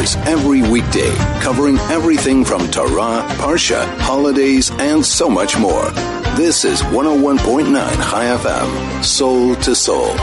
hours every weekday, covering everything from Torah, Parsha, holidays, and so much more. This is 101.9 Chai FM, Soul to Soul.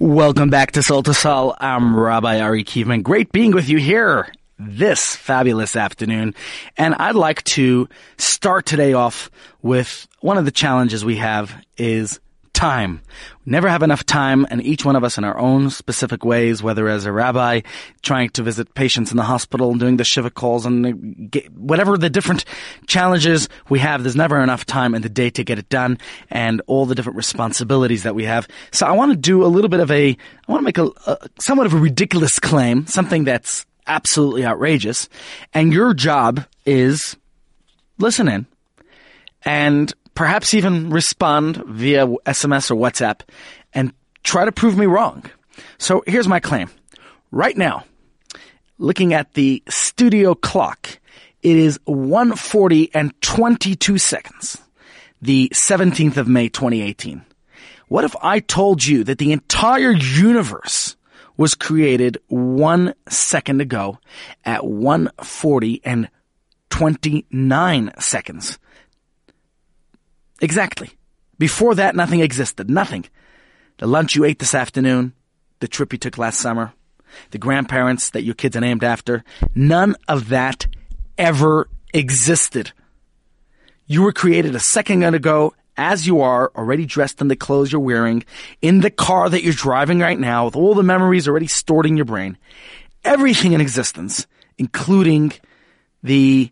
Welcome back to Soul to Soul. I'm Rabbi Ari Kievman. Great being with you here this fabulous afternoon. And I'd like to start today off with one of the challenges we have is time. We never have enough time, and each one of us in our own specific ways, whether as a rabbi trying to visit patients in the hospital, and doing the shiva calls, and whatever the different challenges we have, there's never enough time in the day to get it done, and all the different responsibilities that we have. So I want to do a little bit of a, I want to make a, a somewhat of a ridiculous claim, something that's absolutely outrageous, and your job is listen in and perhaps even respond via SMS or WhatsApp and try to prove me wrong. So here's my claim. Right now, looking at the studio clock, it is 140 and 22 seconds. The 17th of May 2018. What if I told you that the entire universe was created one second ago at 140 and 29 seconds? Exactly. Before that, nothing existed. Nothing. The lunch you ate this afternoon, the trip you took last summer, the grandparents that your kids are named after, none of that ever existed. You were created a second ago as you are, already dressed in the clothes you're wearing, in the car that you're driving right now, with all the memories already stored in your brain. Everything in existence, including the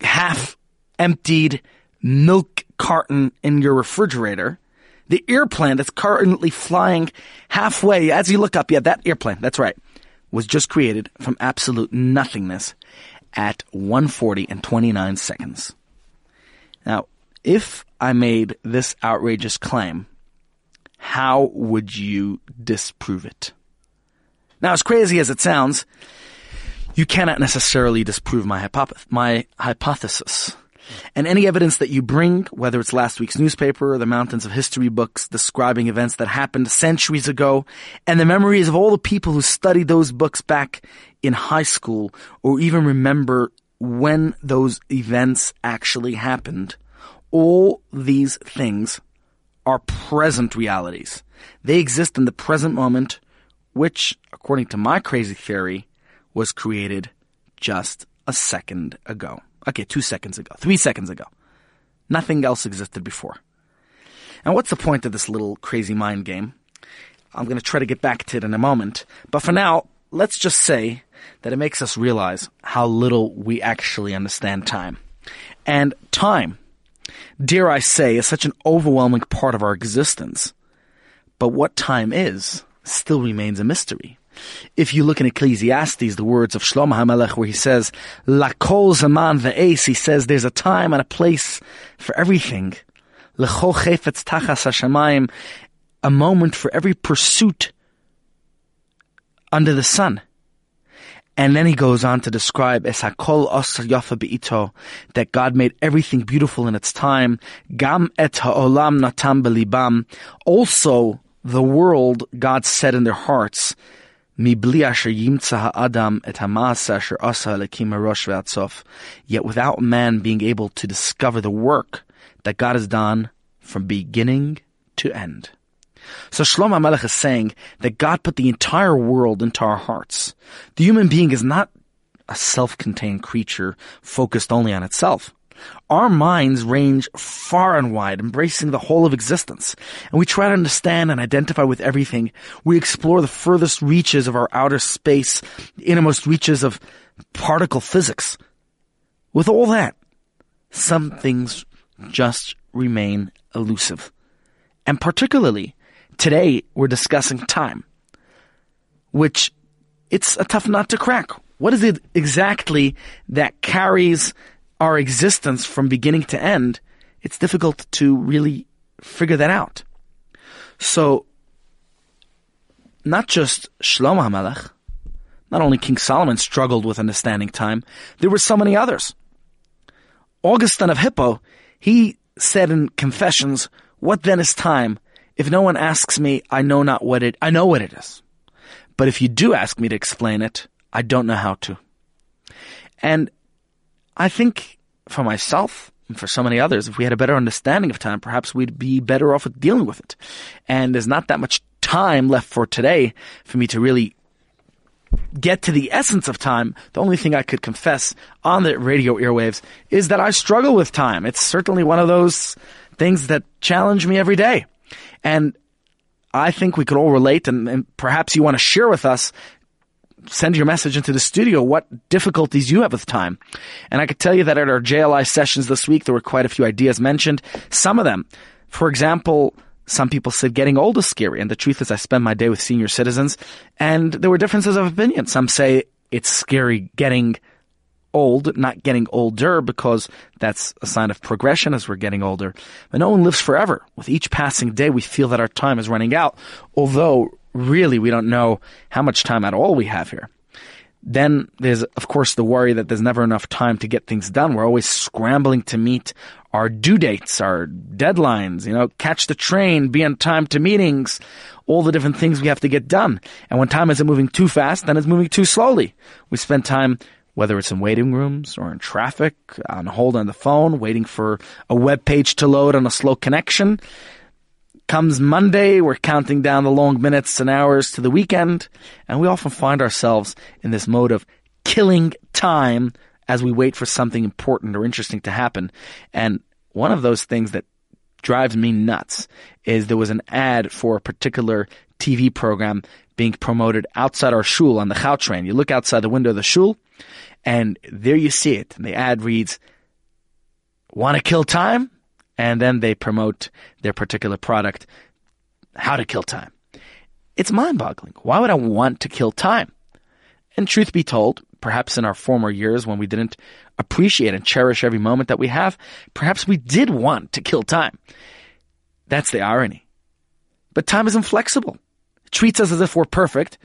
half emptied milk carton in your refrigerator, the airplane that's currently flying halfway as you look up, yeah, that airplane, that's right, was just created from absolute nothingness at 140 and 29 seconds. Now, if I made this outrageous claim, how would you disprove it? Now, as crazy as it sounds, you cannot necessarily disprove my, my hypothesis. And any evidence that you bring, whether it's last week's newspaper or the mountains of history books describing events that happened centuries ago, and the memories of all the people who studied those books back in high school, or even remember when those events actually happened, all these things are present realities. They exist in the present moment, which, according to my crazy theory, was created just a second ago. Okay, two seconds ago, three seconds ago. Nothing else existed before. And what's the point of this little crazy mind game? I'm going to try to get back to it in a moment. But for now, let's just say that it makes us realize how little we actually understand time. And time, dare I say, is such an overwhelming part of our existence. But what time is still remains a mystery. If you look in Ecclesiastes, the words of Shlomo HaMelech, where he says, Lakol zaman ve'es, he says there's a time and a place for everything. Lechol chefetz tachas hashamayim, a moment for every pursuit under the sun. And then he goes on to describe es hakol osar yafa beito that God made everything beautiful in its time. Gam et ha'olam natam belibam. Also, the world God set in their hearts Yet without man being able to discover the work that God has done from beginning to end. So Shlomo Melech is saying that God put the entire world into our hearts. The human being is not a self-contained creature focused only on itself. Our minds range far and wide, embracing the whole of existence. And we try to understand and identify with everything. We explore the furthest reaches of our outer space, the innermost reaches of particle physics. With all that, some things just remain elusive. And particularly, today we're discussing time, which it's a tough nut to crack. What is it exactly that carries our existence from beginning to end, it's difficult to really figure that out. So, not just Shlomo HaMelech, not only King Solomon struggled with understanding time, there were so many others. Augustine of Hippo, he said in Confessions, What then is time? If no one asks me, I know not what it, I know what it is. But if you do ask me to explain it, I don't know how to. And I think for myself and for so many others, if we had a better understanding of time, perhaps we'd be better off at dealing with it. And there's not that much time left for today for me to really get to the essence of time, the only thing I could confess on the radio airwaves is that I struggle with time. It's certainly one of those things that challenge me every day. And I think we could all relate and, and perhaps you want to share with us send your message into the studio what difficulties you have with time. And I could tell you that at our JLI sessions this week, there were quite a few ideas mentioned. Some of them, for example, some people said getting old is scary, and the truth is I spend my day with senior citizens, and there were differences of opinion. Some say it's scary getting old, not getting older, because that's a sign of progression as we're getting older. But no one lives forever. With each passing day, we feel that our time is running out, although really we don't know how much time at all we have here. Then there's, of course, the worry that there's never enough time to get things done. We're always scrambling to meet our due dates, our deadlines, you know, catch the train, be on time to meetings, all the different things we have to get done. And when time isn't moving too fast, then it's moving too slowly. We spend time, whether it's in waiting rooms or in traffic, on hold on the phone, waiting for a web page to load on a slow connection. Comes Monday, we're counting down the long minutes and hours to the weekend, and we often find ourselves in this mode of killing time as we wait for something important or interesting to happen. And one of those things that drives me nuts is there was an ad for a particular TV program being promoted outside our shul on the Gautrain. You look outside the window of the shul, and there you see it. And the ad reads, "Want to kill time?" And then they promote their particular product, "How to kill time." It's mind-boggling. Why would I want to kill time? And truth be told, perhaps in our former years when we didn't appreciate and cherish every moment that we have, perhaps we did want to kill time. That's the irony. But time is inflexible. It treats us as if we're perfect.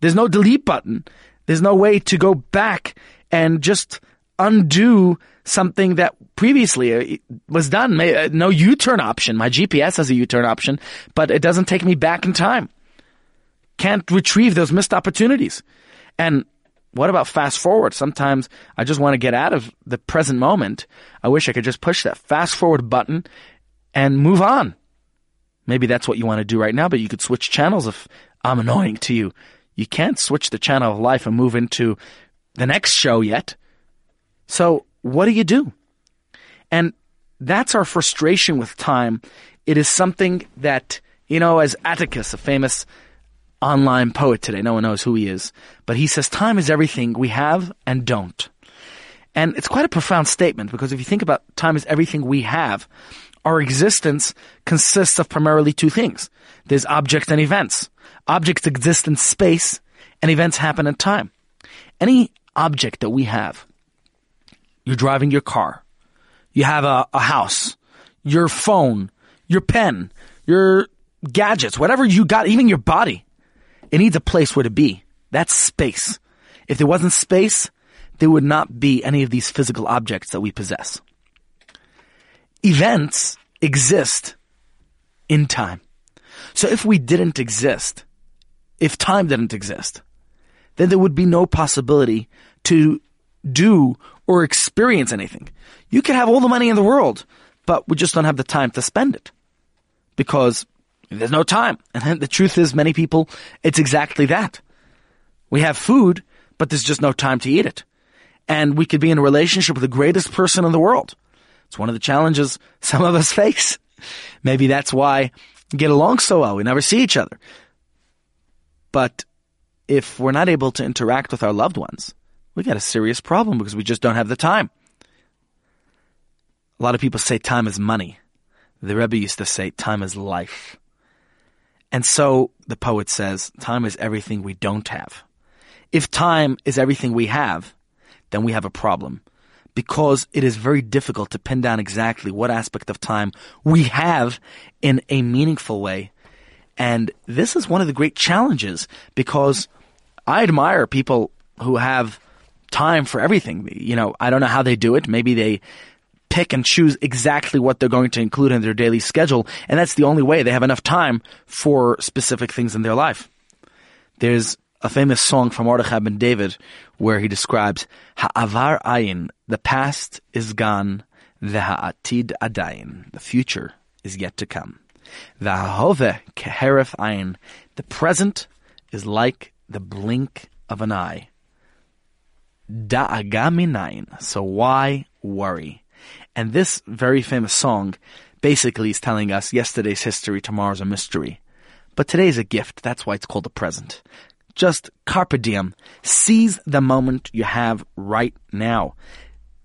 There's no delete button. There's no way to go back and just undo something that previously uh, was done. Uh, no U-turn option. My GPS has a U-turn option, but it doesn't take me back in time. Can't retrieve those missed opportunities. And what about fast forward? Sometimes I just want to get out of the present moment. I wish I could just push that fast forward button and move on. Maybe that's what you want to do right now, but you could switch channels if I'm annoying to you. You can't switch the channel of life and move into the next show yet. So what do you do? And that's our frustration with time. It is something that, you know, as Atticus, a famous online poet today. No one knows who he is. But he says time is everything we have and don't. And it's quite a profound statement because if you think about time is everything we have, our existence consists of primarily two things. There's objects and events. Objects exist in space and events happen in time. Any object that we have, you're driving your car, you have a, a house, your phone, your pen, your gadgets, whatever you got, even your body, it needs a place where to be. That's space. If there wasn't space, there would not be any of these physical objects that we possess. Events exist in time. So if we didn't exist, if time didn't exist, then there would be no possibility to do or experience anything. You could have all the money in the world, but we just don't have the time to spend it because there's no time. And the truth is, many people, it's exactly that. We have food, but there's just no time to eat it. And we could be in a relationship with the greatest person in the world. It's one of the challenges some of us face. Maybe that's why we get along so well. We never see each other. But if we're not able to interact with our loved ones, we got a serious problem because we just don't have the time. A lot of people say time is money. The Rebbe used to say time is life. And so the poet says, time is everything we don't have. If time is everything we have, then we have a problem because it is very difficult to pin down exactly what aspect of time we have in a meaningful way. And this is one of the great challenges because I admire people who have time for everything. You know, I don't know how they do it. Maybe they pick and choose exactly what they're going to include in their daily schedule, and that's the only way they have enough time for specific things in their life. There's a famous song from Mordechai ben David where he describes Ha'avar ayin, the past is gone, Ve'ha'atid adayin, the future is yet to come. Ve'ha'hove keheref ayin, the present is like the blink of an eye. Da'aga minayin, so why worry? And this very famous song basically is telling us yesterday's history, tomorrow's a mystery. But today's a gift. That's why it's called the present. Just carpe diem. Seize the moment you have right now.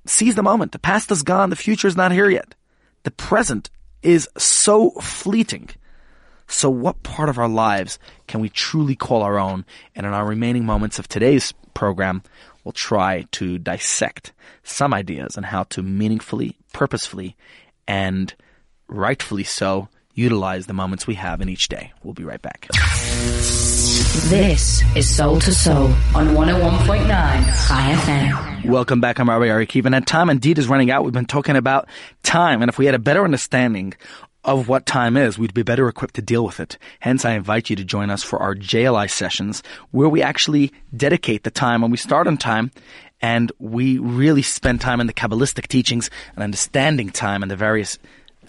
Seize the moment. The past is gone. The future is not here yet. The present is so fleeting. So what part of our lives can we truly call our own? And in our remaining moments of today's program, we'll try to dissect some ideas on how to meaningfully, purposefully, and rightfully so utilize the moments we have in each day. We'll be right back. This is Soul to Soul on 101.9 Chai FM. Welcome back. I'm Rabbi Ari. And time indeed is running out. We've been talking about time. And if we had a better understanding of what time is, we'd be better equipped to deal with it. Hence, I invite you to join us for our JLI sessions where we actually dedicate the time when we start on time and we really spend time in the Kabbalistic teachings and understanding time and the various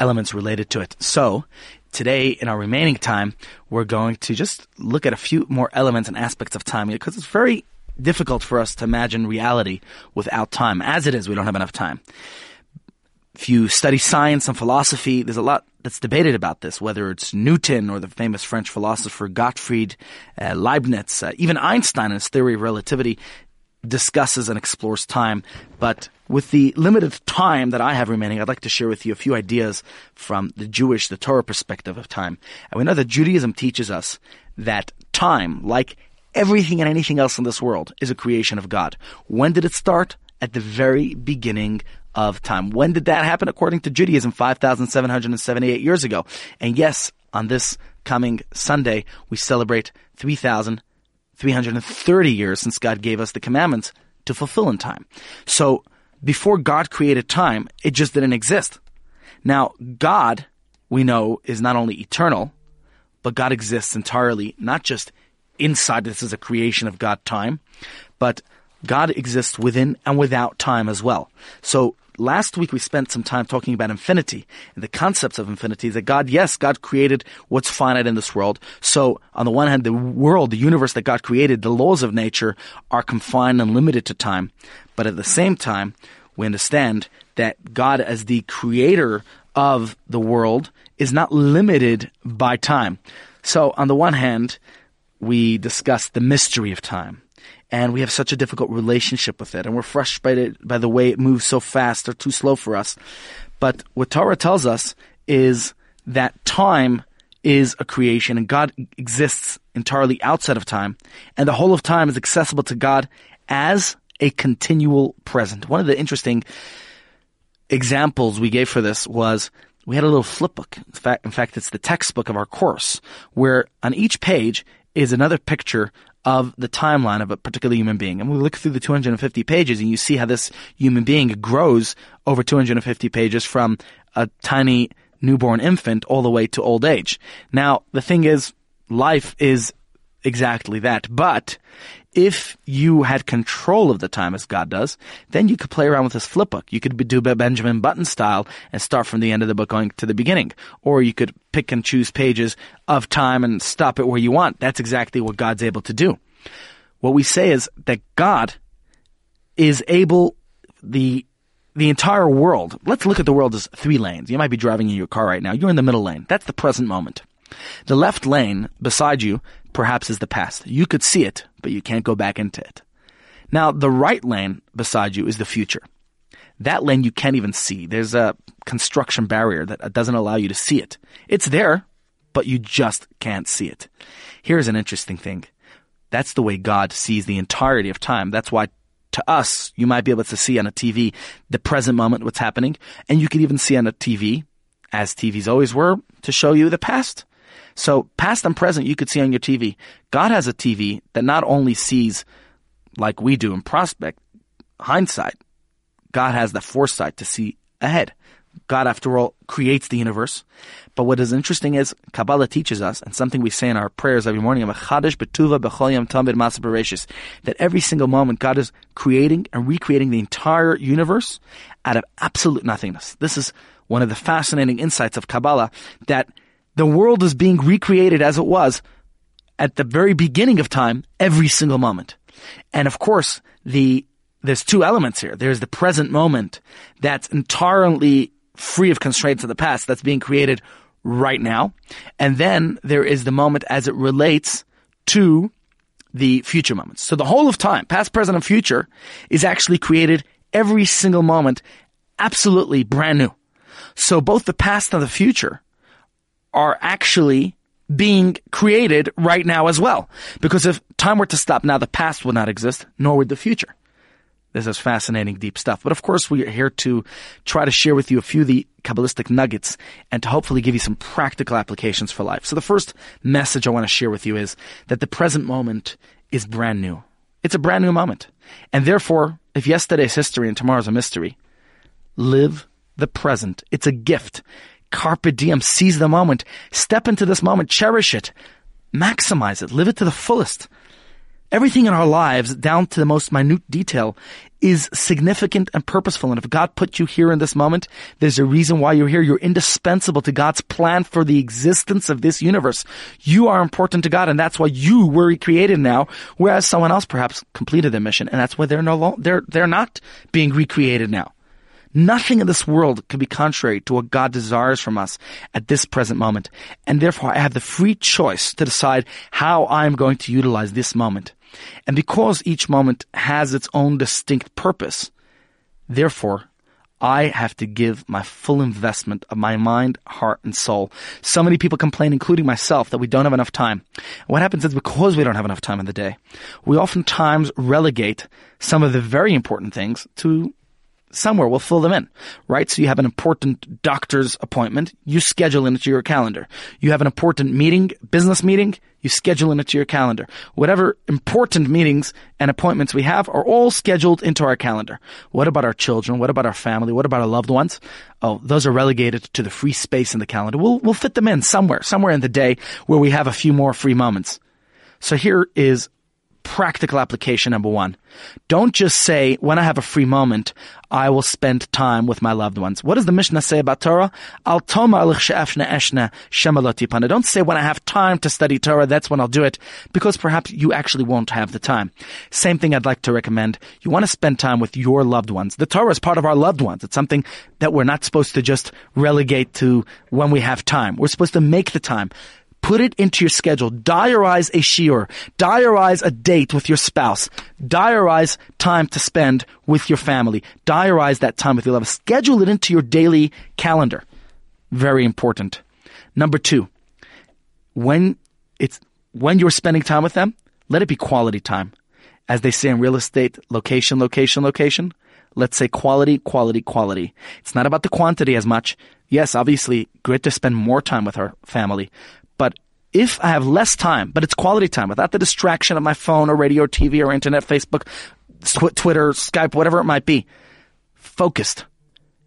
elements related to it. So, today in our remaining time, we're going to just look at a few more elements and aspects of time because it's very difficult for us to imagine reality without time. As it is, we don't have enough time. If you study science and philosophy, there's a lot that's debated about this, whether it's Newton or the famous French philosopher Gottfried uh, Leibniz, uh, even Einstein in his theory of relativity discusses and explores time. But with the limited time that I have remaining, I'd like to share with you a few ideas from the Jewish, the Torah perspective of time. And we know that Judaism teaches us that time, like everything and anything else in this world, is a creation of God. When did it start? At the very beginning of time. When did that happen? According to Judaism, 5,778 years ago. And yes, on this coming Sunday, we celebrate 3,330 years since God gave us the commandments to fulfill in time. So, before God created time, it just didn't exist. Now, God, we know, is not only eternal, but God exists entirely, not just inside this is a creation of God time, but God exists within and without time as well. So last week we spent some time talking about infinity and the concepts of infinity that God, yes, God created what's finite in this world. So on the one hand, the world, the universe that God created, the laws of nature are confined and limited to time. But at the same time, we understand that God as the creator of the world is not limited by time. So on the one hand, we discussed the mystery of time and we have such a difficult relationship with it, and we're frustrated by the way it moves so fast or too slow for us. But what Torah tells us is that time is a creation, and God exists entirely outside of time, and the whole of time is accessible to God as a continual present. One of the interesting examples we gave for this was we had a little flip book. In fact, in fact, it's the textbook of our course, where on each page is another picture of the timeline of a particular human being. And we look through the 250 pages and you see how this human being grows over 250 pages from a tiny newborn infant all the way to old age. Now, the thing is, life is exactly that. But if you had control of the time as God does, then you could play around with this flip book. You could do Benjamin Button style and start from the end of the book going to the beginning. Or you could pick and choose pages of time and stop it where you want. That's exactly what God's able to do. What we say is that God is able, the the entire world, let's look at the world as three lanes. You might be driving in your car right now. You're in the middle lane. That's the present moment. The left lane beside you perhaps is the past. You could see it, but you can't go back into it. Now, the right lane beside you is the future. That lane you can't even see. There's a construction barrier that doesn't allow you to see it. It's there, but you just can't see it. Here's an interesting thing. That's the way God sees the entirety of time. That's why to us, you might be able to see on a TV the present moment, what's happening, and you could even see on a TV, as TVs always were, to show you the past. So past and present you could see on your TV. God has a TV that not only sees like we do in prospect, hindsight, God has the foresight to see ahead. God, after all, creates the universe. But what is interesting is Kabbalah teaches us, and something we say in our prayers every morning, that every single moment God is creating and recreating the entire universe out of absolute nothingness. This is one of the fascinating insights of Kabbalah, that the world is being recreated as it was at the very beginning of time, every single moment. And of course, the there's two elements here. There's the present moment that's entirely free of constraints of the past that's being created right now. And then there is the moment as it relates to the future moments. So the whole of time, past, present, and future, is actually created every single moment absolutely brand new. So both the past and the future are actually being created right now as well. Because if time were to stop now, the past would not exist, nor would the future. This is fascinating, deep stuff. But of course, we are here to try to share with you a few of the Kabbalistic nuggets and to hopefully give you some practical applications for life. So the first message I want to share with you is that the present moment is brand new. It's a brand new moment. And therefore, if yesterday's history and tomorrow's a mystery, live the present. It's a gift. Carpe diem. Seize the moment. Step into this moment. Cherish it. Maximize it. Live it to the fullest. Everything in our lives, down to the most minute detail, is significant and purposeful. And if God put you here in this moment, there's a reason why you're here. You're indispensable to God's plan for the existence of this universe. You are important to God, and that's why you were recreated now, whereas someone else perhaps completed their mission, and that's why they're no lo- they're they're not being recreated now. Nothing in this world can be contrary to what God desires from us at this present moment. And therefore, I have the free choice to decide how I'm going to utilize this moment. And because each moment has its own distinct purpose, therefore, I have to give my full investment of my mind, heart, and soul. So many people complain, including myself, that we don't have enough time. What happens is because we don't have enough time in the day, we oftentimes relegate some of the very important things to somewhere. We'll fill them in, right? So you have an important doctor's appointment. You schedule it into your calendar. You have an important meeting, business meeting. You schedule it into your calendar. Whatever important meetings and appointments we have are all scheduled into our calendar. What about our children? What about our family? What about our loved ones? Oh, those are relegated to the free space in the calendar. We'll, we'll fit them in somewhere, somewhere in the day where we have a few more free moments. So here is practical application number one. Don't just say, when I have a free moment, I will spend time with my loved ones. What does the Mishnah say about Torah? Al Don't say when I have time to study Torah, that's when I'll do it, because perhaps you actually won't have the time. Same thing I'd like to recommend. You want to spend time with your loved ones. The Torah is part of our loved ones. It's something that we're not supposed to just relegate to when we have time. We're supposed to make the time. Put it into your schedule. Diarize a shiur. Diarize a date with your spouse. Diarize time to spend with your family. Diarize that time with your love. Schedule it into your daily calendar. Very important. Number two, when it's, when you're spending time with them, let it be quality time. As they say in real estate, location, location, location. Let's say quality, quality, quality. It's not about the quantity as much. Yes, obviously, great to spend more time with our family, but if I have less time, but it's quality time without the distraction of my phone or radio or TV or internet, Facebook, Twitter, Skype, whatever it might be, focused,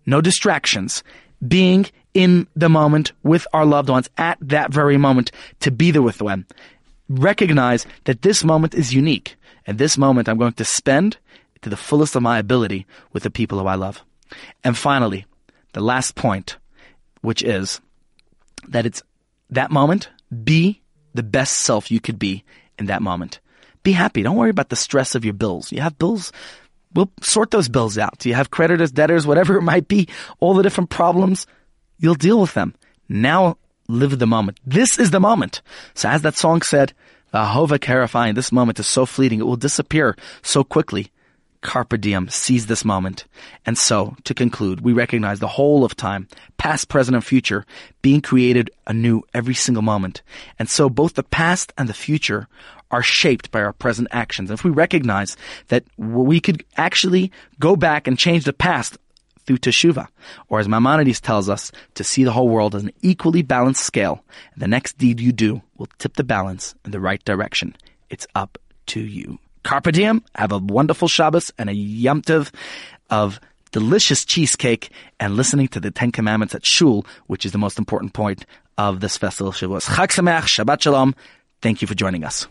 no distractions, being in the moment with our loved ones at that very moment to be there with them. Recognize that this moment is unique and this moment I'm going to spend to the fullest of my ability with the people who I love. And finally, the last point, which is that it's that moment, be the best self you could be in that moment. Be happy. Don't worry about the stress of your bills. You have bills. We'll sort those bills out. You have creditors, debtors, whatever it might be, all the different problems. You'll deal with them. Now live the moment. This is the moment. So as that song said, Ahova Karafine, this moment is so fleeting. It will disappear so quickly. Carpe diem, seize this moment. And so, to conclude, we recognize the whole of time, past, present, and future, being created anew every single moment. And so both the past and the future are shaped by our present actions. And if we recognize that we could actually go back and change the past through teshuva, or as Maimonides tells us, to see the whole world as an equally balanced scale, the next deed you do will tip the balance in the right direction. It's up to you. Carpe diem. Have a wonderful Shabbos and a Yom of delicious cheesecake, and listening to the Ten Commandments at Shul, which is the most important point of this festival. Chag Sameach, Shabbat Shalom. Thank you for joining us.